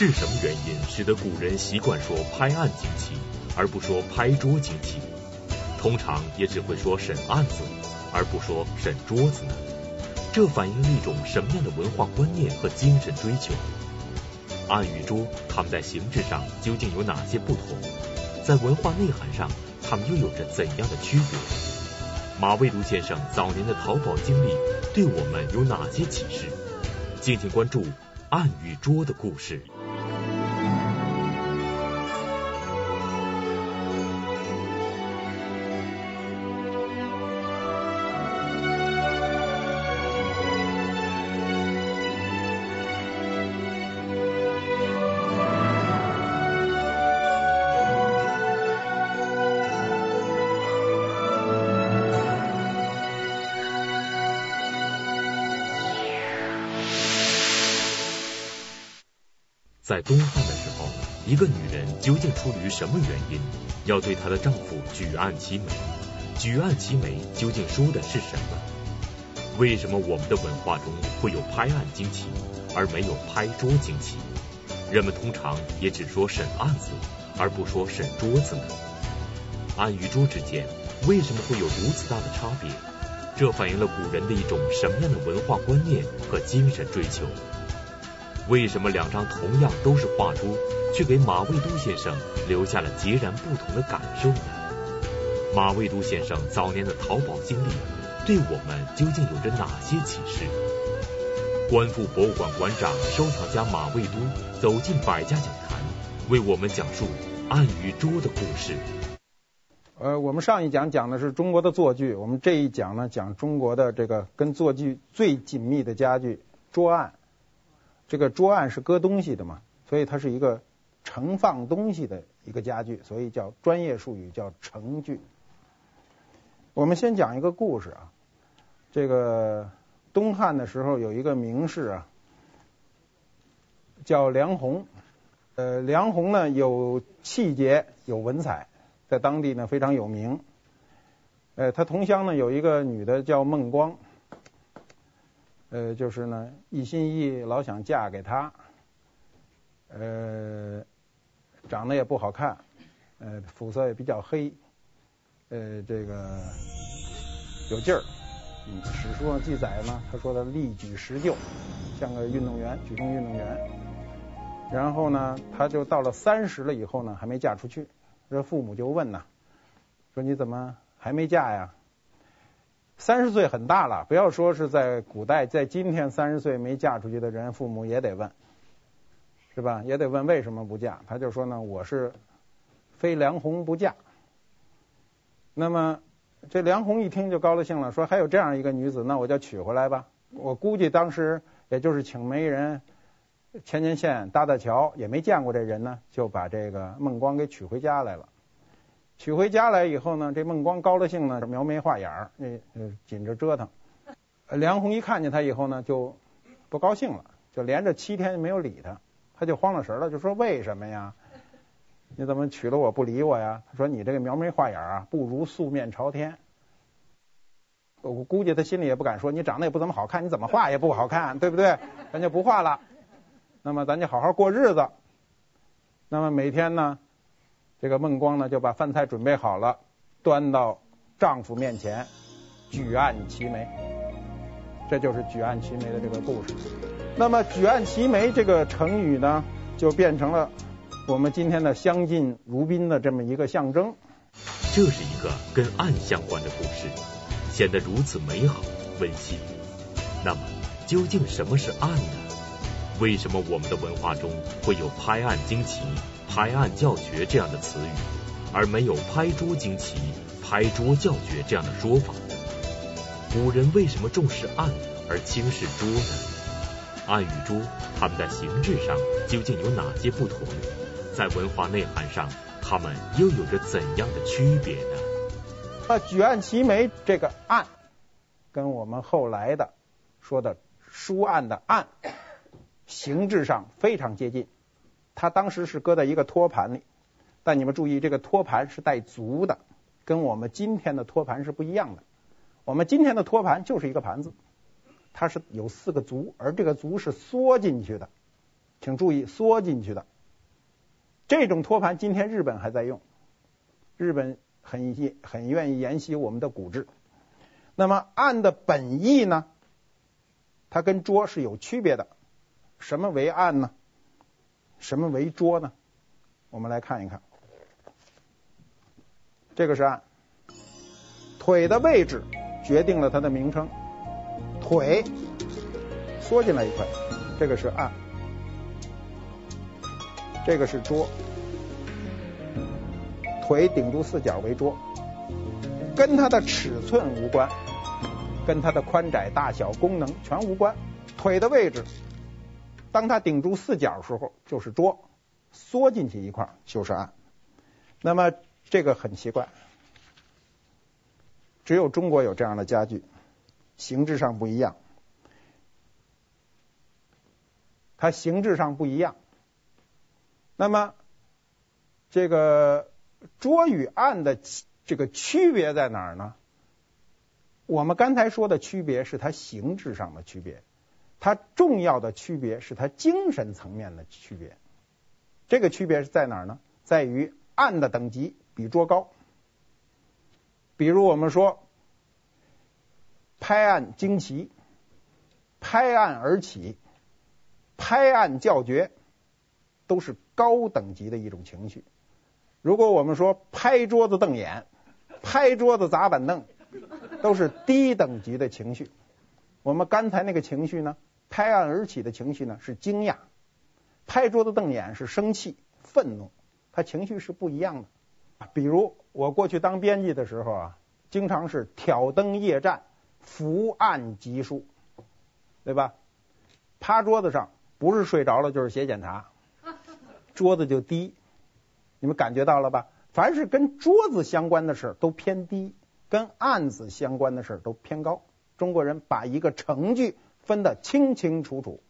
是什么原因使得古人习惯说拍案惊奇，而不说拍桌惊奇？通常也只会说审案子，而不说审桌子呢？这反映了一种什么样的文化观念和精神追求？案与桌，它们在形制上究竟有哪些不同？在文化内涵上，它们又有着怎样的区别？马未都先生早年的淘宝经历对我们有哪些启示？敬请关注案与桌的故事。在东汉的时候，一个女人究竟出于什么原因要对她的丈夫举案齐眉？举案齐眉究竟说的是什么？为什么我们的文化中会有拍案惊奇，而没有拍桌惊奇？人们通常也只说审案子，而不说审桌子呢？案与桌之间为什么会有如此大的差别？这反映了古人的一种什么样的文化观念和精神追求？为什么两张同样都是画桌，却给马未都先生留下了截然不同的感受呢？马未都先生早年的淘宝经历，对我们究竟有着哪些启示？观复博物馆馆长、收藏家马未都走进百家讲坛，为我们讲述案与桌的故事。呃，我们上一讲讲的是中国的坐具，我们这一讲呢讲中国的这个跟坐具最紧密的家具——桌案。这个桌案是搁东西的嘛，所以它是一个盛放东西的一个家具，所以叫专业术语叫盛具。我们先讲一个故事啊，这个东汉的时候有一个名士啊，叫梁鸿。呃，梁鸿呢有气节，有文采，在当地呢非常有名。呃，他同乡呢有一个女的叫孟光。呃，就是呢，一心一意老想嫁给他，呃，长得也不好看，呃，肤色也比较黑，呃，这个有劲儿。嗯，史书上记载呢，他说他力举石臼，像个运动员，举重运动员。然后呢，他就到了三十了以后呢，还没嫁出去。这父母就问呢，说你怎么还没嫁呀？三十岁很大了，不要说是在古代，在今天三十岁没嫁出去的人，父母也得问，是吧？也得问为什么不嫁？他就说呢，我是非梁红不嫁。那么这梁红一听就高了兴了，说还有这样一个女子，那我就娶回来吧。我估计当时也就是请媒人牵牵线、搭搭桥，也没见过这人呢，就把这个孟光给娶回家来了。娶回家来以后呢，这孟光高了兴呢，描眉画眼儿，那紧着折腾。梁红一看见他以后呢，就不高兴了，就连着七天没有理他，他就慌了神了，就说为什么呀？你怎么娶了我不理我呀？他说你这个描眉画眼啊，不如素面朝天。我估计他心里也不敢说，你长得也不怎么好看，你怎么画也不好看，对不对？咱就不画了。那么咱就好好过日子。那么每天呢？这个孟光呢，就把饭菜准备好了，端到丈夫面前，举案齐眉。这就是举案齐眉的这个故事。那么举案齐眉这个成语呢，就变成了我们今天的相敬如宾的这么一个象征。这是一个跟案相关的故事，显得如此美好温馨。那么究竟什么是案呢？为什么我们的文化中会有拍案惊奇？拍案叫绝这样的词语，而没有拍桌惊奇、拍桌叫绝这样的说法？古人为什么重视案而轻视桌呢？案与桌，它们在形制上究竟有哪些不同？在文化内涵上，它们又有着怎样的区别呢？那举案齐眉这个案，跟我们后来的说的书案的案，形制上非常接近。它当时是搁在一个托盘里，但你们注意，这个托盘是带足的，跟我们今天的托盘是不一样的。我们今天的托盘就是一个盘子，它是有四个足，而这个足是缩进去的，请注意缩进去的。这种托盘今天日本还在用，日本很很愿意沿袭我们的古制。那么案的本意呢？它跟桌是有区别的。什么为案呢？什么为桌呢？我们来看一看。这个是案，腿的位置决定了它的名称。腿缩进来一块，这个是案。这个是桌，腿顶住四角为桌，跟它的尺寸无关，跟它的宽窄、大小、功能全无关。腿的位置，当它顶住四角的时候就是桌，缩进去一块就是案。那么这个很奇怪，只有中国有这样的家具，形制上不一样，它形制上不一样。那么，这个桌与案的这个区别在哪儿呢？我们刚才说的区别是它形制上的区别，它重要的区别是它精神层面的区别。这个区别是在哪儿呢？在于案的等级比桌高。比如我们说拍案惊奇、拍案而起、拍案叫绝。都是高等级的一种情绪。如果我们说拍桌子瞪眼、拍桌子砸板凳，都是低等级的情绪。我们刚才那个情绪呢，拍案而起的情绪呢是惊讶，拍桌子瞪眼是生气、愤怒，他情绪是不一样的。比如我过去当编辑的时候啊，经常是挑灯夜战、伏案疾书，对吧？趴桌子上不是睡着了就是写检查。桌子就低，你们感觉到了吧？凡是跟桌子相关的事都偏低，跟案子相关的事都偏高。中国人把一个程序分得清清楚楚，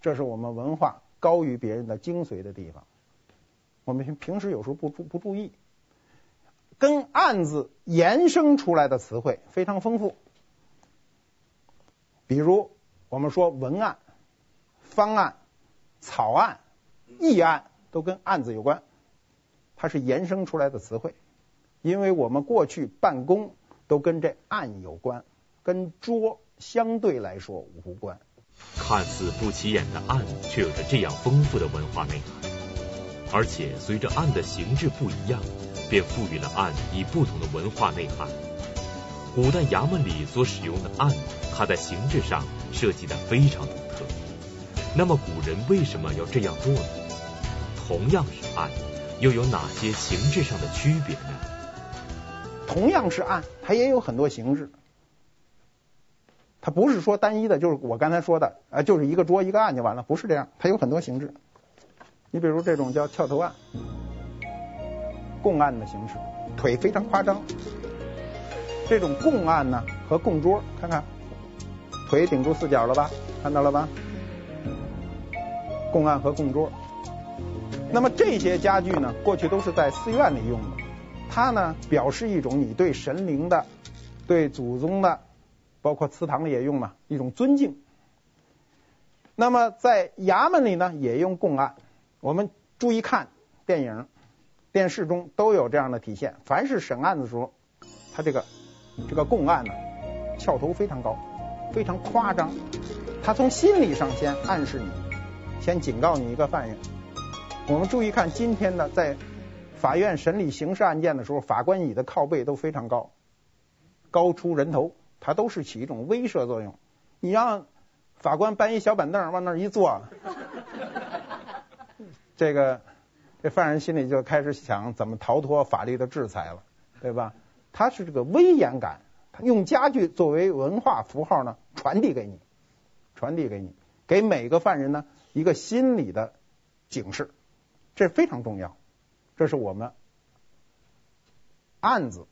这是我们文化高于别人的精髓的地方。我们平时有时候不注不注意，跟案子衍生出来的词汇非常丰富。比如我们说文案、方案、草案。议案都跟案子有关，它是衍生出来的词汇，因为我们过去办公都跟这案有关，跟桌相对来说无关。看似不起眼的案，却有着这样丰富的文化内涵，而且随着案的形制不一样，便赋予了案以不同的文化内涵。古代衙门里所使用的案，它在形制上设计的非常独特。那么古人为什么要这样做呢？同样是案，又有哪些形制上的区别呢？同样是案，它也有很多形制。它不是说单一的，就是我刚才说的，啊，就是一个桌一个案就完了，不是这样，它有很多形式。你比如这种叫翘头案，供案的形式，腿非常夸张。这种供案呢和供桌，看看腿顶住四角了吧？看到了吧？供案和供桌。那么这些家具呢，过去都是在寺院里用的，它呢表示一种你对神灵的、对祖宗的，包括祠堂里也用嘛，一种尊敬。那么在衙门里呢，也用供案。我们注意看电影、电视中都有这样的体现。凡是审案的时候，他这个这个供案呢，翘头非常高，非常夸张。他从心理上先暗示你，先警告你一个犯人。我们注意看今天的在法院审理刑事案件的时候，法官椅的靠背都非常高，高出人头，它都是起一种威慑作用。你让法官搬一小板凳往那儿一坐，这个这犯人心里就开始想怎么逃脱法律的制裁了，对吧？它是这个威严感，用家具作为文化符号呢，传递给你，传递给你，给每个犯人呢一个心理的警示。这非常重要，这是我们案子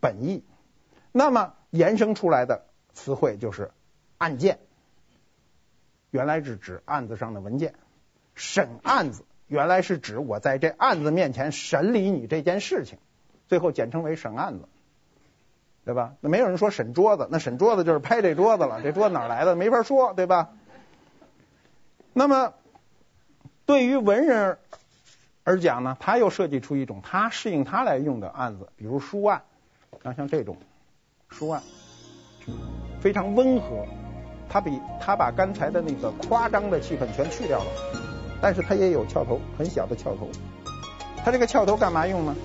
本意。那么衍生出来的词汇就是案件，原来是指案子上的文件；审案子原来是指我在这案子面前审理你这件事情，最后简称为审案子，对吧？那没有人说审桌子，那审桌子就是拍这桌子了，这桌子哪来的？没法说，对吧？那么。对于文人而讲呢，他又设计出一种他适应他来用的案子，比如书案，像像这种书案，非常温和，他比他把刚才的那个夸张的气氛全去掉了，但是他也有翘头，很小的翘头。他这个翘头干嘛用呢？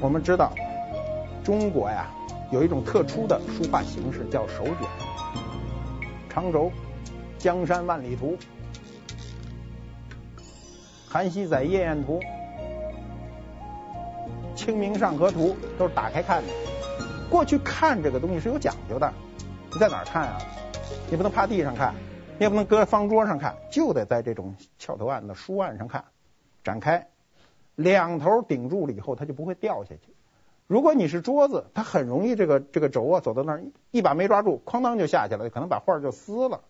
我们知道，中国呀有一种特殊的书画形式叫手卷，长轴，江山万里图，韩熙载夜宴图，清明上河图，都是打开看的。过去看这个东西是有讲究的，你在哪儿看啊？你不能趴地上看，你也不能搁方桌上看，就得在这种翘头案的书案上看，展开。两头顶住了以后，它就不会掉下去。如果你是桌子，它很容易这个这个轴啊走到那儿一把没抓住，哐当就下去了，可能把画就撕了。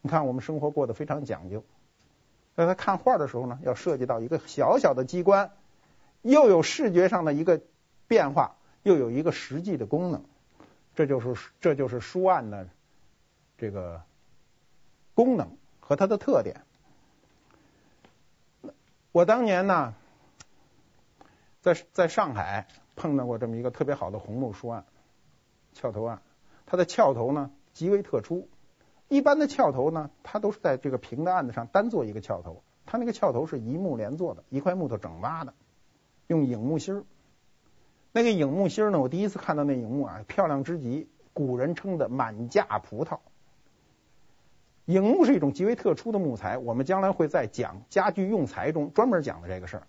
你看我们生活过得非常讲究，在他看画的时候呢，要涉及到一个小小的机关，又有视觉上的一个变化，又有一个实际的功能，这就是这就是书案的这个功能和它的特点。我当年呢，在在上海碰到过这么一个特别好的红木书案，翘头案。它的翘头呢极为特殊，一般的翘头呢，它都是在这个平的案子上单做一个翘头，它那个翘头是一木连做的，一块木头整挖的，用影木芯儿。那个影木芯呢，我第一次看到那影木啊，漂亮之极，古人称的满架葡萄。影木是一种极为特殊的木材，我们将来会在讲家具用材中专门讲的这个事儿。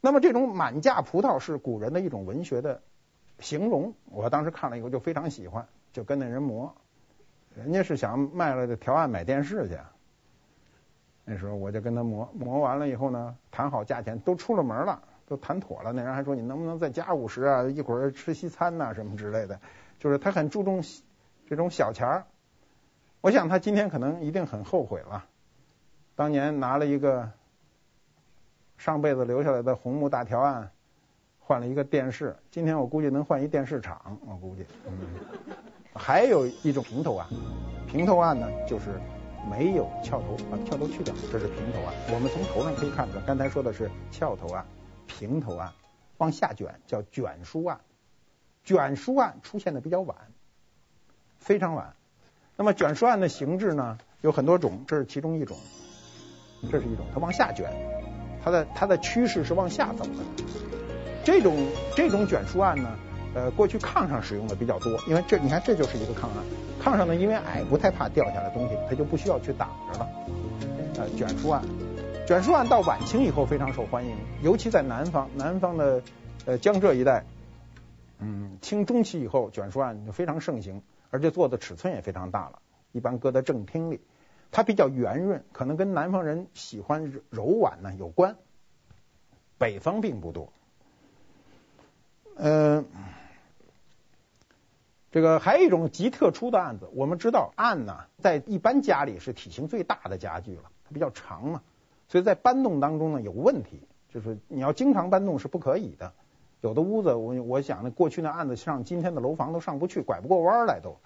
那么这种满架葡萄是古人的一种文学的形容，我当时看了以后就非常喜欢，就跟那人磨。人家是想卖了条案买电视去，那时候我就跟他磨，磨完了以后呢，谈好价钱，都出了门了，都谈妥了。那人还说你能不能再加五十啊？一会儿吃西餐呐、什么之类的，就是他很注重这种小钱儿。我想他今天可能一定很后悔了，当年拿了一个上辈子留下来的红木大条案，换了一个电视，今天我估计能换一电视厂，我估计。还有一种平头案，平头案呢就是没有翘头，把翘头去掉，这是平头案。我们从头上可以看出来，刚才说的是翘头案，平头案往下卷叫卷书案，卷书案出现的比较晚，非常晚。那么卷书案的形制呢，有很多种，这是其中一种，这是一种，它往下卷，它的它的趋势是往下走的。这种这种卷书案呢，呃，过去炕上使用的比较多，因为这你看这就是一个炕案，炕上呢因为矮不太怕掉下来东西，它就不需要去挡着了。呃，卷书案，卷书案到晚清以后非常受欢迎，尤其在南方，南方的呃江浙一带，嗯，清中期以后卷书案就非常盛行。而且做的尺寸也非常大了，一般搁在正厅里。它比较圆润，可能跟南方人喜欢柔婉呢有关。北方并不多。嗯、这个还有一种极特殊的案子，我们知道案呢，在一般家里是体型最大的家具了，它比较长嘛，所以在搬动当中呢有问题，就是你要经常搬动是不可以的。有的屋子，我我想呢，过去那案子上今天的楼房都上不去，拐不过弯来都。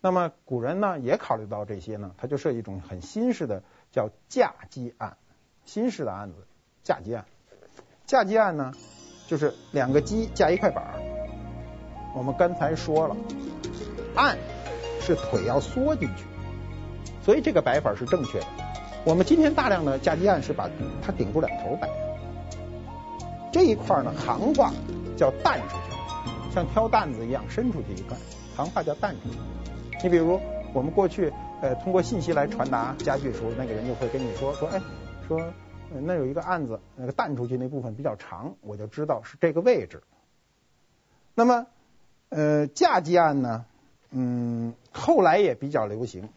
那么古人呢也考虑到这些呢，他就设一种很新式的叫架鸡案，新式的案子架鸡案。架鸡案呢就是两个鸡架一块板儿。我们刚才说了，案是腿要缩进去，所以这个摆法是正确的。我们今天大量的嫁接案是把它顶住两头摆。这一块呢，行话叫淡出去，像挑担子一样伸出去一块，行话叫淡出去。你比如我们过去呃通过信息来传达家具的时候，那个人就会跟你说说，哎，说那有一个案子，那个淡出去那部分比较长，我就知道是这个位置。那么呃嫁接案呢，嗯，后来也比较流行，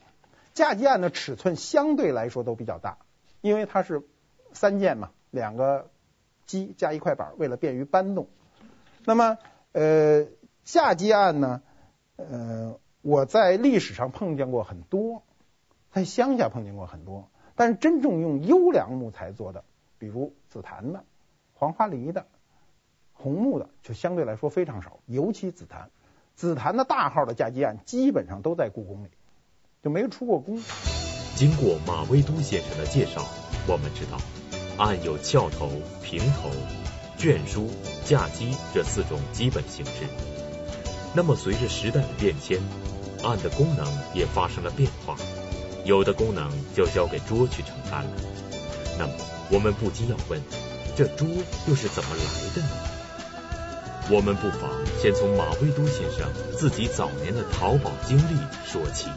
架基案的尺寸相对来说都比较大，因为它是三件嘛，两个。鸡加一块板，为了便于搬动。那么，呃，架基案呢，呃，我在历史上碰见过很多，在乡下碰见过很多，但是真正用优良木材做的，比如紫檀的、黄花梨的、红木的，就相对来说非常少。尤其紫檀，紫檀的大号的架基案基本上都在故宫里，就没出过宫。经过马未都先生的介绍，我们知道案有翘头、平头、卷书、架机这四种基本形式。那么随着时代的变迁，案的功能也发生了变化，有的功能就交给桌去承担了。那么我们不禁要问，这桌又是怎么来的呢？我们不妨先从马未都先生自己早年的淘宝经历说起。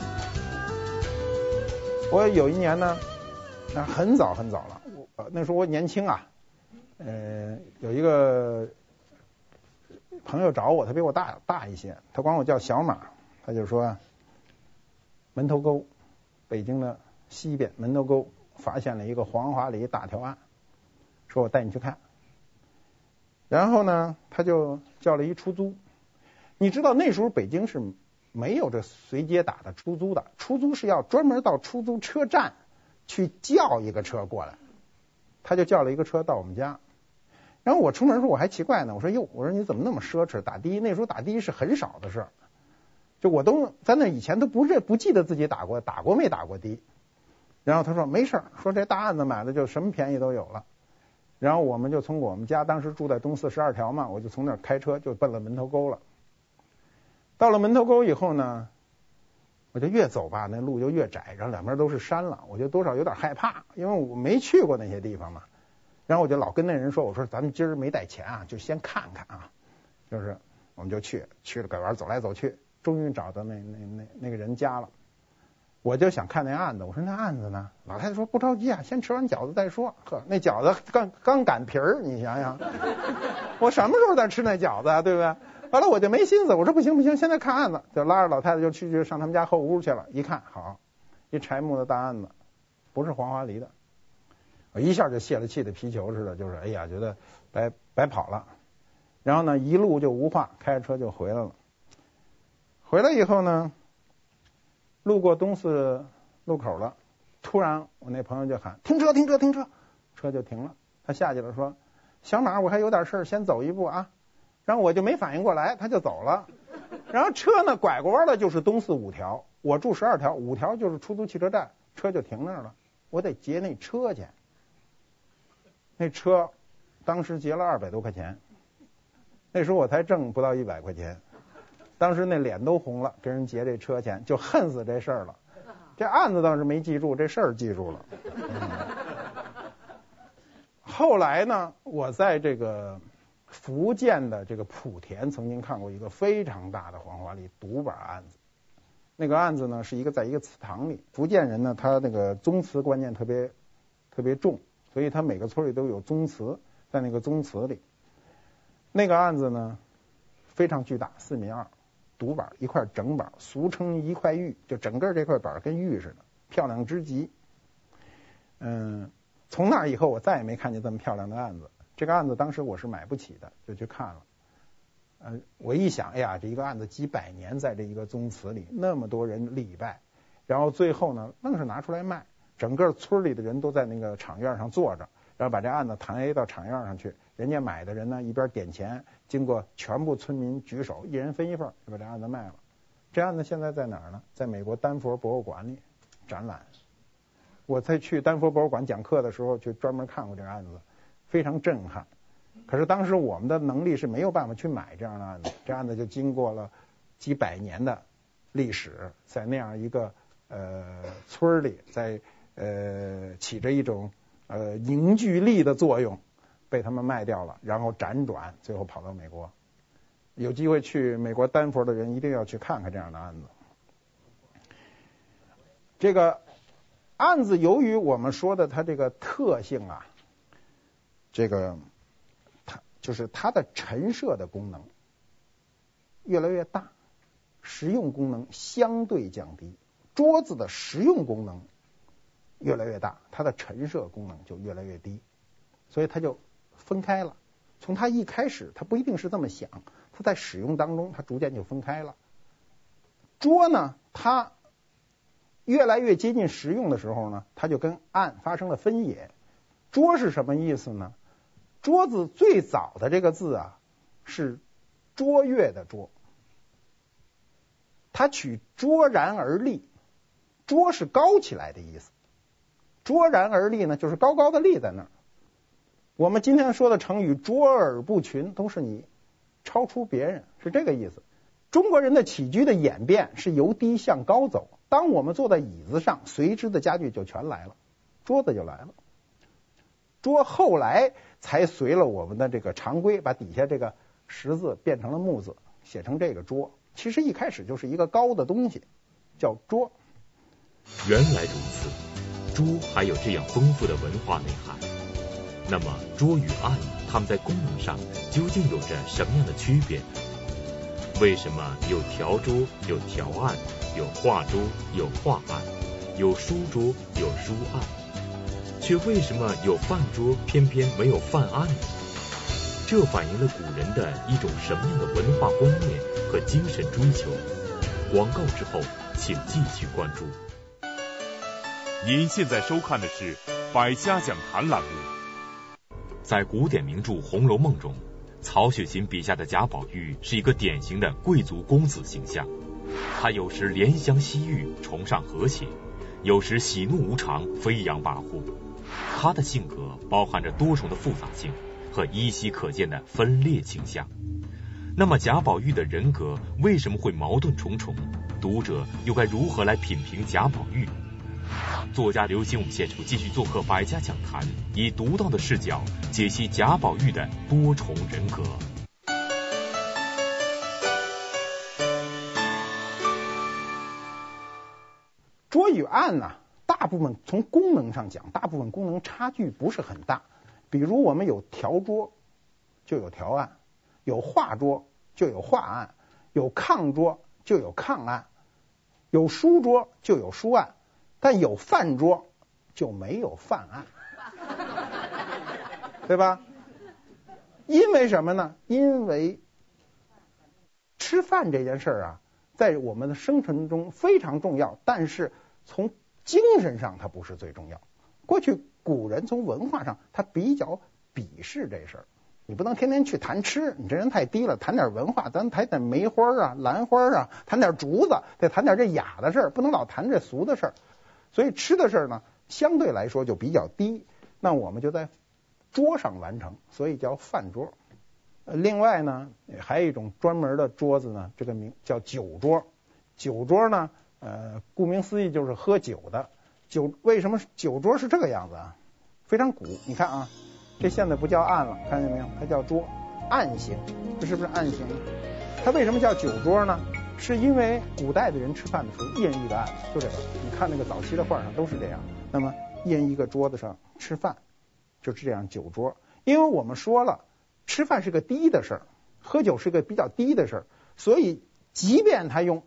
我有一年呢，那很早很早了，我那时候我年轻啊，呃，有一个朋友找我，他比我大大一些，他管我叫小马，他就说门头沟，北京的西边门头沟发现了一个黄花梨大条案，说我带你去看。然后呢，他就叫了一出租。你知道那时候北京是没有这随街打的出租的，出租是要专门到出租车站去叫一个车过来。他就叫了一个车到我们家。然后我出门时候我还奇怪呢，我说哟，我说你怎么那么奢侈？打的那时候打的是很少的事儿，就我都在那以前都不认不记得自己打过打过没打过的。然后他说没事儿，说这大案子买的就什么便宜都有了。然后我们就从我们家当时住在东四十二条嘛，我就从那开车就奔了门头沟了。到了门头沟以后呢，我就越走吧，那路就越窄，然后两边都是山了，我就多少有点害怕，因为我没去过那些地方嘛。然后我就老跟那人说，我说咱们今儿没带钱啊，就先看看啊。就是我们就去，去了拐弯走来走去，终于找到那那那那个人家了。我就想看那案子，我说那案子呢？老太太说不着急啊，先吃完饺子再说。呵，那饺子刚刚擀皮儿，你想想，我什么时候再吃那饺子啊？对不对？完了我就没心思，我说不行不行，现在看案子，就拉着老太太就去去上他们家后屋去了。一看，好，一柴木的大案子，不是黄花梨的，我一下就泄了气的皮球似的，就是哎呀，觉得白白跑了。然后呢，一路就无话，开着车就回来了。回来以后呢？路过东四路口了，突然我那朋友就喊停车停车停车，车就停了。他下去了说：“小马，我还有点事儿，先走一步啊。”然后我就没反应过来，他就走了。然后车呢拐过弯了，就是东四五条，我住十二条，五条就是出租汽车站，车就停那儿了。我得劫那车去。那车当时劫了二百多块钱，那时候我才挣不到一百块钱。当时那脸都红了，跟人劫这车钱，就恨死这事儿了。这案子倒是没记住，这事儿记住了。后来呢，我在这个福建的这个莆田曾经看过一个非常大的黄花梨独板案子。那个案子呢，是一个在一个祠堂里，福建人呢，他那个宗祠观念特别特别重，所以他每个村里都有宗祠，在那个宗祠里，那个案子呢非常巨大，四米二。独板一块整板，俗称一块玉，就整个这块板跟玉似的，漂亮之极。嗯，从那以后我再也没看见这么漂亮的案子。这个案子当时我是买不起的，就去看了。嗯，我一想，哎呀，这一个案子几百年在这一个宗祠里，那么多人礼拜，然后最后呢，愣是拿出来卖，整个村里的人都在那个场院上坐着，然后把这案子抬到场院上去。人家买的人呢，一边点钱，经过全部村民举手，一人分一份，就把这案子卖了。这案子现在在哪儿呢？在美国丹佛博物馆里展览。我在去丹佛博物馆讲课的时候，就专门看过这个案子，非常震撼。可是当时我们的能力是没有办法去买这样的案子，这案子就经过了几百年的历史，在那样一个呃村里，在呃起着一种呃凝聚力的作用。被他们卖掉了，然后辗转，最后跑到美国。有机会去美国丹佛的人一定要去看看这样的案子。这个案子由于我们说的它这个特性啊，这个它就是它的陈设的功能越来越大，实用功能相对降低。桌子的实用功能越来越大，它的陈设功能就越来越低，所以它就。分开了，从它一开始，它不一定是这么想，它在使用当中，它逐渐就分开了。桌呢，它越来越接近实用的时候呢，它就跟案发生了分野。桌是什么意思呢？桌子最早的这个字啊，是卓越的卓，它取卓然而立，卓是高起来的意思，卓然而立呢，就是高高的立在那儿。我们今天说的成语“卓尔不群”，都是你超出别人，是这个意思。中国人的起居的演变是由低向高走。当我们坐在椅子上，随之的家具就全来了，桌子就来了。桌后来才随了我们的这个常规，把底下这个石字变成了木字，写成这个桌。其实一开始就是一个高的东西，叫桌。原来如此，桌还有这样丰富的文化内涵。那么桌与案，它们在功能上究竟有着什么样的区别？为什么有条桌、有条案，有画桌、有画案，有书桌、有书案，却为什么有饭桌，偏偏没有饭案呢？这反映了古人的一种什么样的文化观念和精神追求？广告之后，请继续关注。您现在收看的是《百家讲坛》栏目。在古典名著《红楼梦》中。曹雪芹笔下的贾宝玉是一个典型的贵族公子形象，他有时怜香惜玉，崇尚和谐；有时喜怒无常，飞扬跋扈。他的性格包含着多重的复杂性和依稀可见的分裂倾向。那么贾宝玉的人格为什么会矛盾重重？读者又该如何来品评贾宝玉？作家刘心武先生继续做客百家讲坛，以独到的视角解析贾宝玉的多重人格。桌与案呢，大部分从功能上讲，大部分功能差距不是很大。比如我们有条桌，就有条案；有画桌，就有画案；有炕桌，就有炕案；有书桌，就有书案。但有饭桌就没有饭案，对吧？因为什么呢？因为吃饭这件事儿啊，在我们的生存中非常重要，但是从精神上它不是最重要。过去古人从文化上他比较鄙视这事儿，你不能天天去谈吃，你这人太低了。谈点文化，咱谈点梅花啊、兰花啊，谈点竹子，得谈点这雅的事儿，不能老谈这俗的事儿。所以吃的事儿呢，相对来说就比较低，那我们就在桌上完成，所以叫饭桌。另外呢，还有一种专门的桌子呢，这个名叫酒桌。酒桌呢，呃，顾名思义就是喝酒的。酒为什么酒桌是这个样子啊？非常古，你看啊，这现在不叫案了，看见没有？它叫桌，案形，这是不是案形？它为什么叫酒桌呢？是因为古代的人吃饭的时候一人一个案，就这个。你看那个早期的画上都是这样。那么一人一个桌子上吃饭，就是这样酒桌。因为我们说了，吃饭是个低的事儿，喝酒是个比较低的事儿，所以即便他用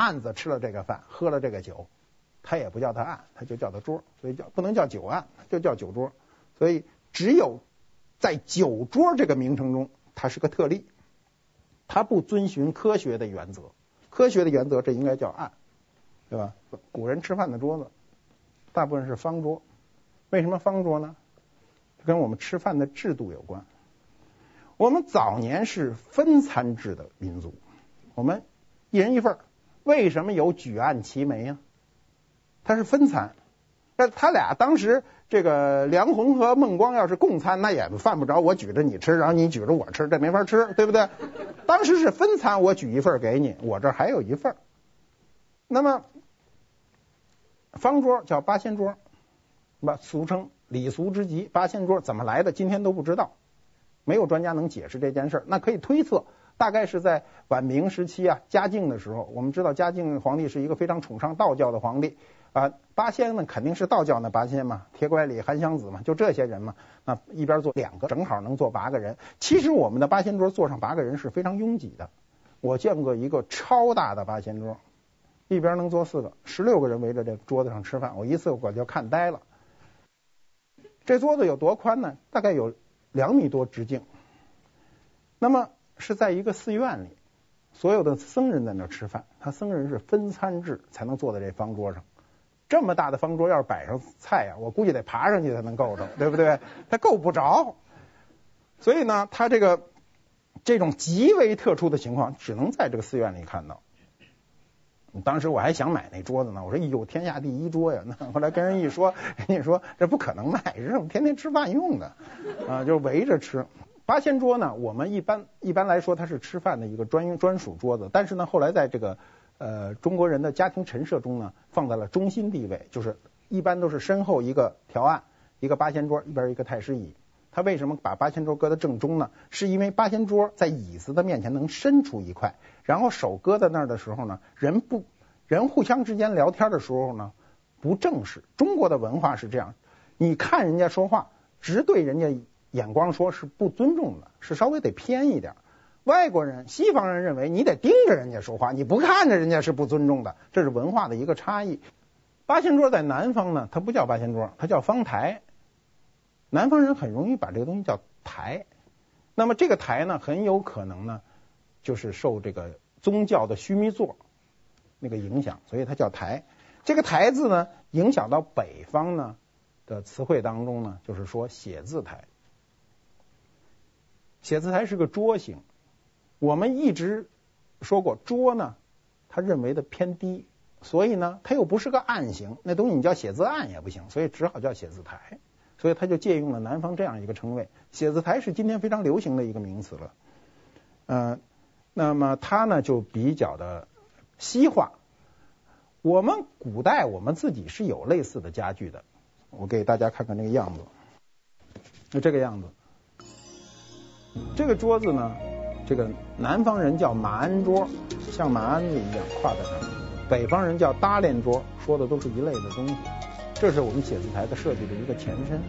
案子吃了这个饭，喝了这个酒，他也不叫他案，他就叫他桌，所以叫不能叫酒案，就叫酒桌。所以只有在酒桌这个名称中，它是个特例，它不遵循科学的原则。科学的原则，这应该叫案，对吧？古人吃饭的桌子，大部分是方桌。为什么方桌呢？跟我们吃饭的制度有关。我们早年是分餐制的民族，我们一人一份。为什么有举案齐眉啊？他是分餐。那他俩当时这个梁鸿和孟光要是共餐，那也犯不着我举着你吃，然后你举着我吃，这没法吃，对不对？当时是分餐，我举一份给你，我这还有一份。那么方桌叫八仙桌，不俗称礼俗之极。八仙桌怎么来的？今天都不知道，没有专家能解释这件事。那可以推测，大概是在晚明时期啊，嘉靖的时候。我们知道嘉靖皇帝是一个非常崇尚道教的皇帝。啊，八仙呢肯定是道教那八仙嘛，铁拐李、韩湘子嘛，就这些人嘛。那一边坐两个，正好能坐八个人。其实我们的八仙桌坐上八个人是非常拥挤的。我见过一个超大的八仙桌，一边能坐四个，十六个人围着这桌子上吃饭，我一次我就看呆了。这桌子有多宽呢？大概有两米多直径。那么是在一个寺院里，所有的僧人在那吃饭，他僧人是分餐制才能坐在这方桌上。这么大的方桌，要是摆上菜呀，我估计得爬上去才能够着，对不对？他够不着，所以呢，他这个这种极为特殊的情况，只能在这个寺院里看到。当时我还想买那桌子呢，我说哟，天下第一桌呀！那后来跟人一说，人家说这不可能卖，这是我们天天吃饭用的啊，就围着吃。八仙桌呢，我们一般一般来说它是吃饭的一个专用专属桌子，但是呢，后来在这个呃中国人的家庭陈设中呢，放在了中心地位，就是一般都是身后一个条案，一个八仙桌，一边一个太师椅。他为什么把八仙桌搁在正中呢？是因为八仙桌在椅子的面前能伸出一块，然后手搁在那儿的时候呢，人不人互相之间聊天的时候呢，不正式。中国的文化是这样，你看人家说话，直对人家眼光说是不尊重的，是稍微得偏一点。外国人、西方人认为你得盯着人家说话，你不看着人家是不尊重的，这是文化的一个差异。八仙桌在南方呢，它不叫八仙桌，它叫方台。南方人很容易把这个东西叫台，那么这个台呢，很有可能呢，就是受这个宗教的须弥座那个影响，所以它叫台。这个台字呢，影响到北方呢的词汇当中呢，就是说写字台。写字台是个桌形，我们一直说过桌呢，他认为的偏低，所以呢，它又不是个案形，那东西你叫写字案也不行，所以只好叫写字台。所以他就借用了南方这样一个称谓，写字台是今天非常流行的一个名词了。嗯，那么它呢就比较的西化。我们古代我们自己是有类似的家具的，我给大家看看这个样子，就这个样子。这个桌子呢，这个南方人叫马鞍桌，像马鞍子一样挎在上面；北方人叫搭连桌，说的都是一类的东西。这是我们写字台的设计的一个前身，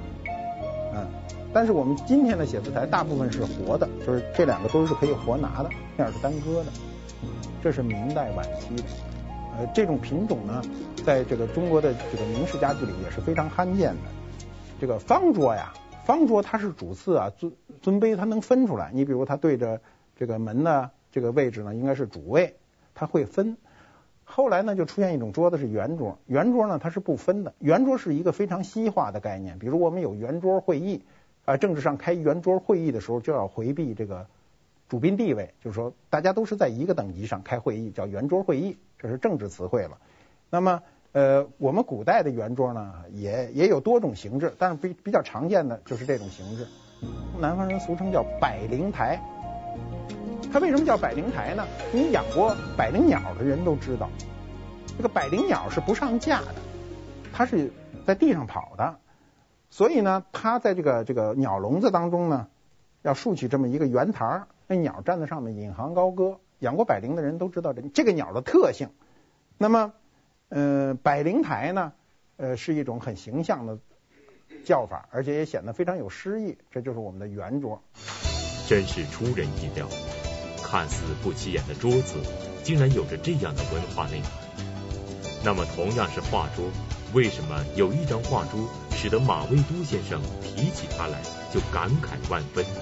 嗯，但是我们今天的写字台大部分是活的，就是这两个都是可以活拿的，面是单搁的。这是明代晚期的，呃，这种品种呢，在这个中国的这个名式家具里也是非常罕见的。这个方桌呀，方桌它是主次啊，尊尊卑它能分出来。你比如它对着这个门呢，这个位置呢应该是主位，它会分。后来呢，就出现一种桌子是圆桌。圆桌呢，它是不分的。圆桌是一个非常西化的概念。比如我们有圆桌会议啊，政治上开圆桌会议的时候，就要回避这个主宾地位，就是说大家都是在一个等级上开会议，叫圆桌会议，这是政治词汇了。那么呃，我们古代的圆桌呢，也也有多种形制，但是比比较常见的就是这种形制。南方人俗称叫百灵台。它为什么叫百灵台呢？你养过百灵鸟的人都知道，这个百灵鸟是不上架的，它是在地上跑的，所以呢，它在这个这个鸟笼子当中呢，要竖起这么一个圆台，那鸟站在上面引吭高歌。养过百灵的人都知道这这个鸟的特性。那么，呃，百灵台呢，呃，是一种很形象的叫法，而且也显得非常有诗意。这就是我们的圆桌，真是出人意料。看似不起眼的桌子，竟然有着这样的文化内涵。那么，同样是画桌，为什么有一张画桌使得马未都先生提起它来就感慨万分呢？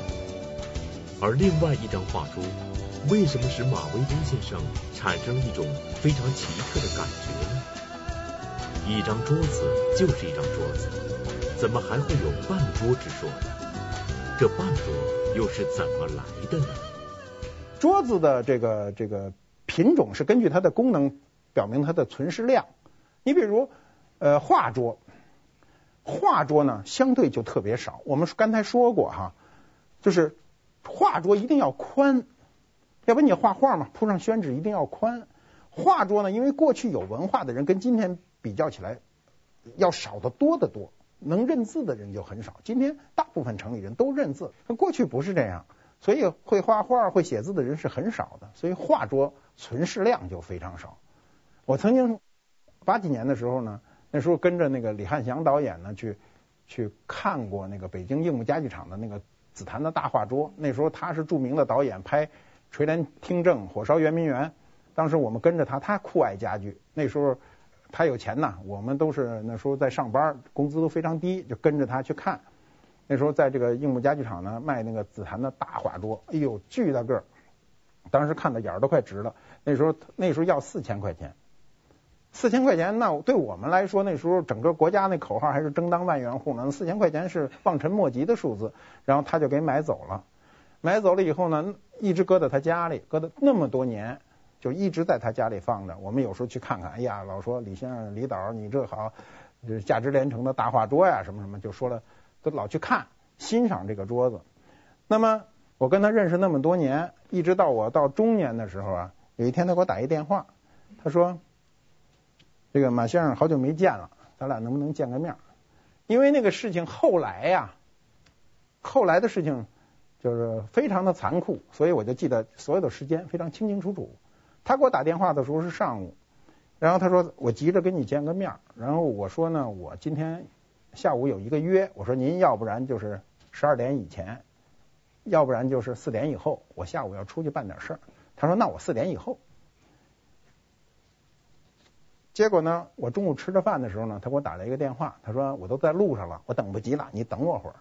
而另外一张画桌，为什么使马未都先生产生一种非常奇特的感觉呢？一张桌子就是一张桌子，怎么还会有半桌之说呢？这半桌又是怎么来的呢？桌子的这个这个品种是根据它的功能表明它的存世量。你比如呃画桌，画桌呢相对就特别少。我们刚才说过哈，就是画桌一定要宽，要不你画画嘛，铺上宣纸一定要宽。画桌呢，因为过去有文化的人跟今天比较起来要少得多得多，能认字的人就很少。今天大部分城里人都认字，过去不是这样。所以会画画、会写字的人是很少的，所以画桌存世量就非常少。我曾经八几年的时候呢，那时候跟着那个李翰祥导演呢去去看过那个北京硬木家具厂的那个紫檀的大画桌。那时候他是著名的导演，拍《垂帘听政》《火烧圆明园》。当时我们跟着他，他酷爱家具。那时候他有钱呐，我们都是那时候在上班，工资都非常低，就跟着他去看。那时候在这个硬木家具厂呢，卖那个紫檀的大画桌，哎呦，巨大个儿，当时看的眼儿都快直了。那时候那时候要四千块钱，四千块钱，那对我们来说，那时候整个国家那口号还是争当万元户呢，四千块钱是望尘莫及的数字。然后他就给买走了，买走了以后呢，一直搁在他家里，搁了那么多年，就一直在他家里放着。我们有时候去看看，哎呀，老说李先生、李导，你这好，这价值连城的大画桌呀，什么什么，就说了，都老去看欣赏这个桌子。那么我跟他认识那么多年，一直到我到中年的时候啊，有一天他给我打一电话，他说：“这个马先生好久没见了，咱俩能不能见个面？”因为那个事情后来呀，后来的事情。就是非常的残酷，所以我就记得所有的时间非常清清楚楚。他给我打电话的时候是上午，然后他说我急着跟你见个面，然后我说呢，我今天下午有一个约，我说您要不然就是十二点以前，要不然就是四点以后，我下午要出去办点事儿。他说那我四点以后。结果呢，我中午吃着饭的时候呢，他给我打了一个电话，他说我都在路上了，我等不及了，你等我会儿。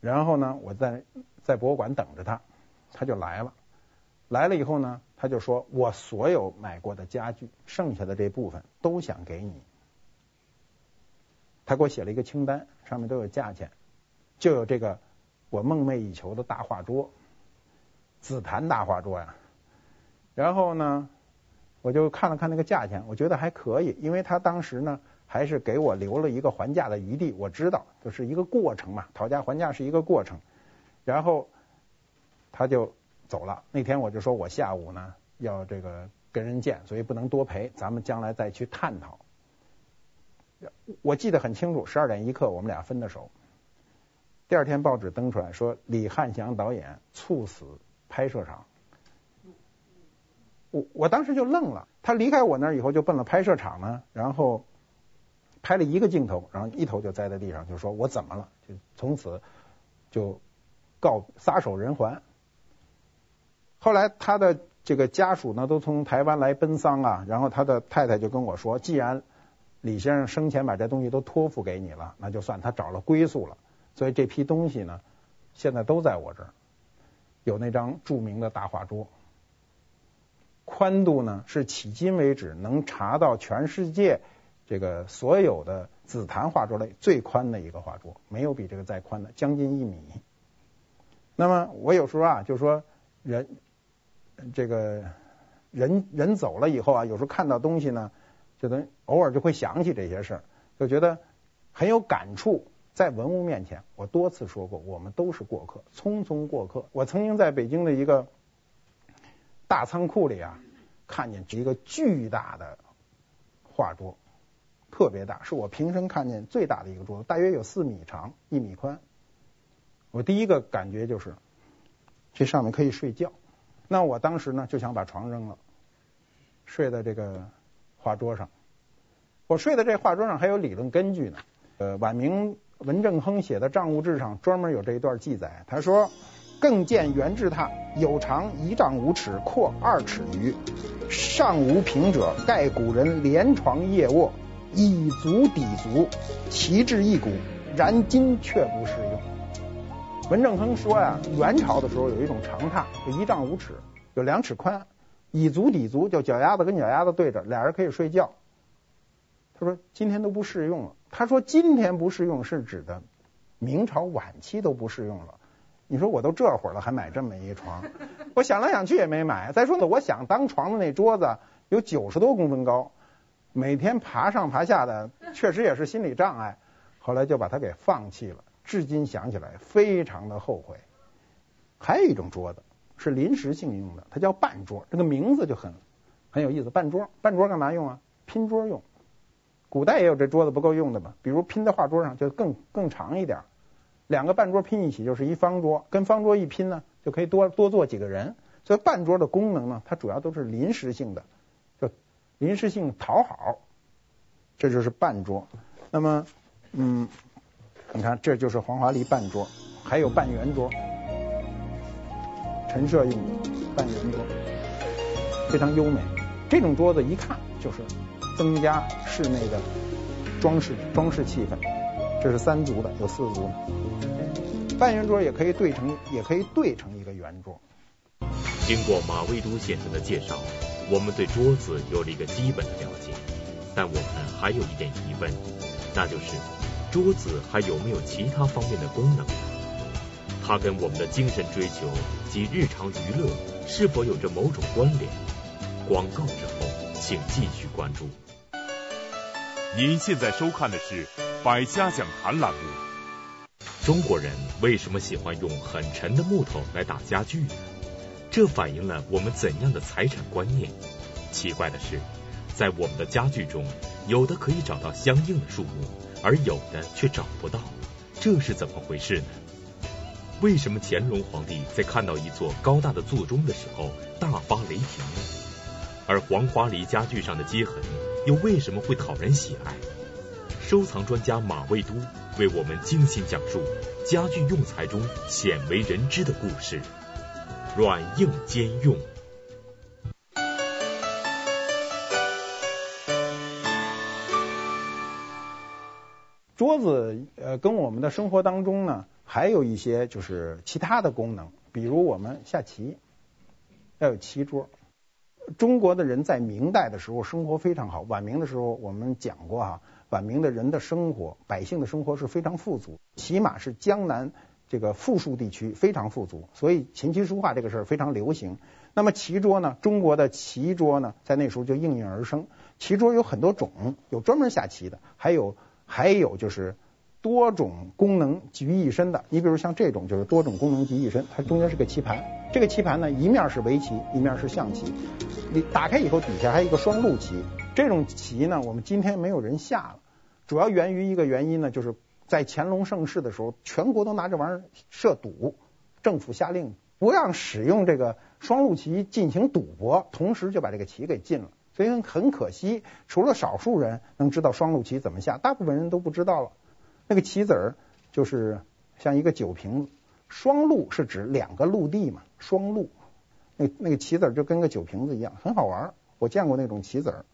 然后呢，我在。在博物馆等着他，他就来了。来了以后呢，他就说：“我所有买过的家具，剩下的这部分都想给你。”他给我写了一个清单，上面都有价钱，就有这个我梦寐以求的大画桌，紫檀大画桌呀。然后呢，我就看了看那个价钱，我觉得还可以，因为他当时呢还是给我留了一个还价的余地。我知道，就是一个过程嘛，讨价还价是一个过程。然后他就走了。那天我就说我下午呢要这个跟人见，所以不能多陪，咱们将来再去探讨。我记得很清楚，十二点一刻我们俩分的手。第二天报纸登出来说李翰祥导演猝死拍摄场。我我当时就愣了。他离开我那儿以后就奔了拍摄场呢，然后拍了一个镜头，然后一头就栽在地上，就说我怎么了？就从此就。告撒手人寰。后来他的这个家属呢，都从台湾来奔丧啊。然后他的太太就跟我说，既然李先生生前把这东西都托付给你了，那就算他找了归宿了。所以这批东西呢，现在都在我这儿。有那张著名的大画桌，宽度呢是迄今为止能查到全世界这个所有的紫檀画桌类最宽的一个画桌，没有比这个再宽的，将近一米。那么我有时候啊，就说人这个人人走了以后啊，有时候看到东西呢，就等偶尔就会想起这些事儿，就觉得很有感触。在文物面前，我多次说过，我们都是过客，匆匆过客。我曾经在北京的一个大仓库里啊，看见一个巨大的画桌，特别大，是我平生看见最大的一个桌子，大约有四米长，一米宽。我第一个感觉就是，这上面可以睡觉。那我当时呢就想把床扔了，睡在这个画桌上。我睡在这画桌上还有理论根据呢。呃，晚明文正亨写的《账务志》上专门有这一段记载。他说：“更见元制榻，有长一丈五尺，阔二尺余，上无平者，盖古人连床夜卧，以足抵足，其质一骨，然今却不适用。”文正亨说呀，元朝的时候有一种长榻，就一丈五尺，有两尺宽，以足抵足，就脚丫子跟脚丫子对着，俩人可以睡觉。他说今天都不适用了。他说今天不适用是指的明朝晚期都不适用了。你说我都这会儿了还买这么一床，我想来想去也没买。再说呢，我想当床的那桌子有九十多公分高，每天爬上爬下的，确实也是心理障碍。后来就把它给放弃了。至今想起来非常的后悔。还有一种桌子是临时性用的，它叫半桌，这个名字就很很有意思。半桌，半桌干嘛用啊？拼桌用。古代也有这桌子不够用的嘛，比如拼在画桌上就更更长一点，两个半桌拼一起就是一方桌，跟方桌一拼呢就可以多多坐几个人。所以半桌的功能呢，它主要都是临时性的，就临时性讨好，这就是半桌。那么，嗯。你看，这就是黄华丽半桌，还有半圆桌，陈设用的半圆桌，非常优美。这种桌子一看就是增加室内的装饰装饰气氛。这是三足的，有四足的。半圆桌也可以对成，也可以对成一个圆桌。经过马未都先生的介绍，我们对桌子有了一个基本的了解，但我们还有一点疑问，那就是。桌子还有没有其他方面的功能？它跟我们的精神追求及日常娱乐是否有着某种关联？广告之后，请继续关注。您现在收看的是《百家讲坛》栏目。中国人为什么喜欢用很沉的木头来打家具呢？这反映了我们怎样的财产观念？奇怪的是，在我们的家具中，有的可以找到相应的树木，而有的却找不到，这是怎么回事呢？为什么乾隆皇帝在看到一座高大的座钟的时候大发雷霆呢？而黄花梨家具上的接痕又为什么会讨人喜爱？收藏专家马未都为我们精心讲述家具用材中鲜为人知的故事，软硬兼用。桌子呃，跟我们的生活当中呢，还有一些就是其他的功能，比如我们下棋要有棋桌。中国的人在明代的时候生活非常好，晚明的时候我们讲过哈，晚明的人的生活，百姓的生活是非常富足，起码是江南这个富庶地区非常富足，所以琴棋书画这个事儿非常流行。那么棋桌呢，中国的棋桌呢，在那时候就应运而生。棋桌有很多种，有专门下棋的，还有。还有就是多种功能集于一身的，你比如像这种就是多种功能集于一身，它中间是个棋盘，这个棋盘呢，一面是围棋，一面是象棋，你打开以后底下还有一个双陆棋，这种棋呢，我们今天没有人下了，主要源于一个原因呢，就是在乾隆盛世的时候，全国都拿这玩意儿设赌，政府下令不让使用这个双陆棋进行赌博，同时就把这个棋给禁了。所以很可惜，除了少数人能知道双陆棋怎么下，大部分人都不知道了。那个棋子儿就是像一个酒瓶子，双陆是指两个陆地嘛，双陆。那那个棋子儿就跟个酒瓶子一样，很好玩儿。我见过那种棋子儿，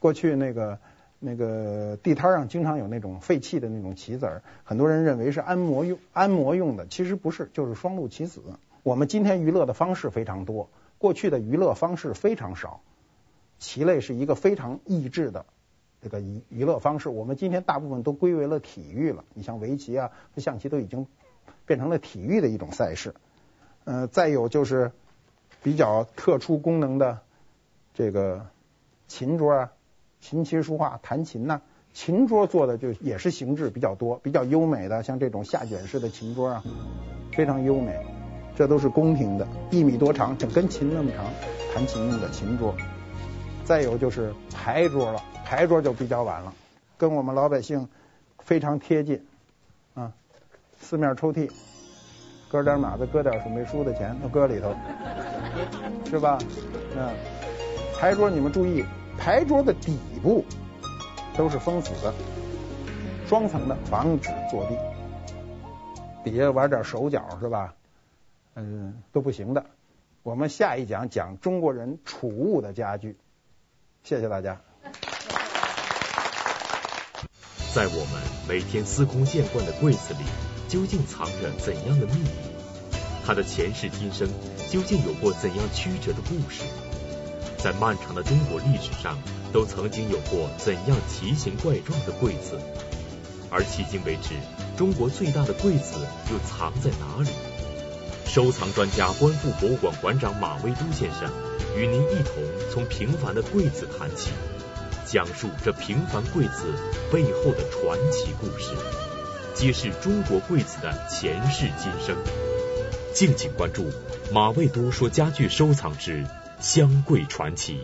过去那个那个地摊上经常有那种废弃的那种棋子儿，很多人认为是按摩用按摩用的，其实不是，就是双陆棋子。我们今天娱乐的方式非常多，过去的娱乐方式非常少。棋类是一个非常益智的这个娱娱乐方式，我们今天大部分都归为了体育了。你像围棋啊和象棋都已经变成了体育的一种赛事。呃，再有就是比较特殊功能的这个琴桌啊，琴棋书画、弹琴呐、琴桌做的就也是形制比较多、比较优美的，像这种下卷式的琴桌啊，非常优美。这都是宫廷的，一米多长，整根琴那么长，弹琴用的琴桌。再有就是牌桌了，牌桌就比较晚了，跟我们老百姓非常贴近啊。四面抽屉，搁点码子，搁点准备书的钱都搁里头，是吧？嗯，牌桌你们注意，牌桌的底部都是封死的，双层的，防止坐地。底下玩点手脚是吧？嗯，都不行的。我们下一讲讲中国人储物的家具。谢谢大家。在我们每天司空见惯的柜子里，究竟藏着怎样的秘密？它的前世今生究竟有过怎样曲折的故事？在漫长的中国历史上，都曾经有过怎样奇形怪状的柜子？而迄今为止，中国最大的柜子又藏在哪里？收藏专家、观复博物馆馆长马未都先生。与您一同从平凡的柜子谈起，讲述这平凡柜子背后的传奇故事，揭示中国柜子的前世今生。敬请关注马未都说家具收藏之香柜传奇。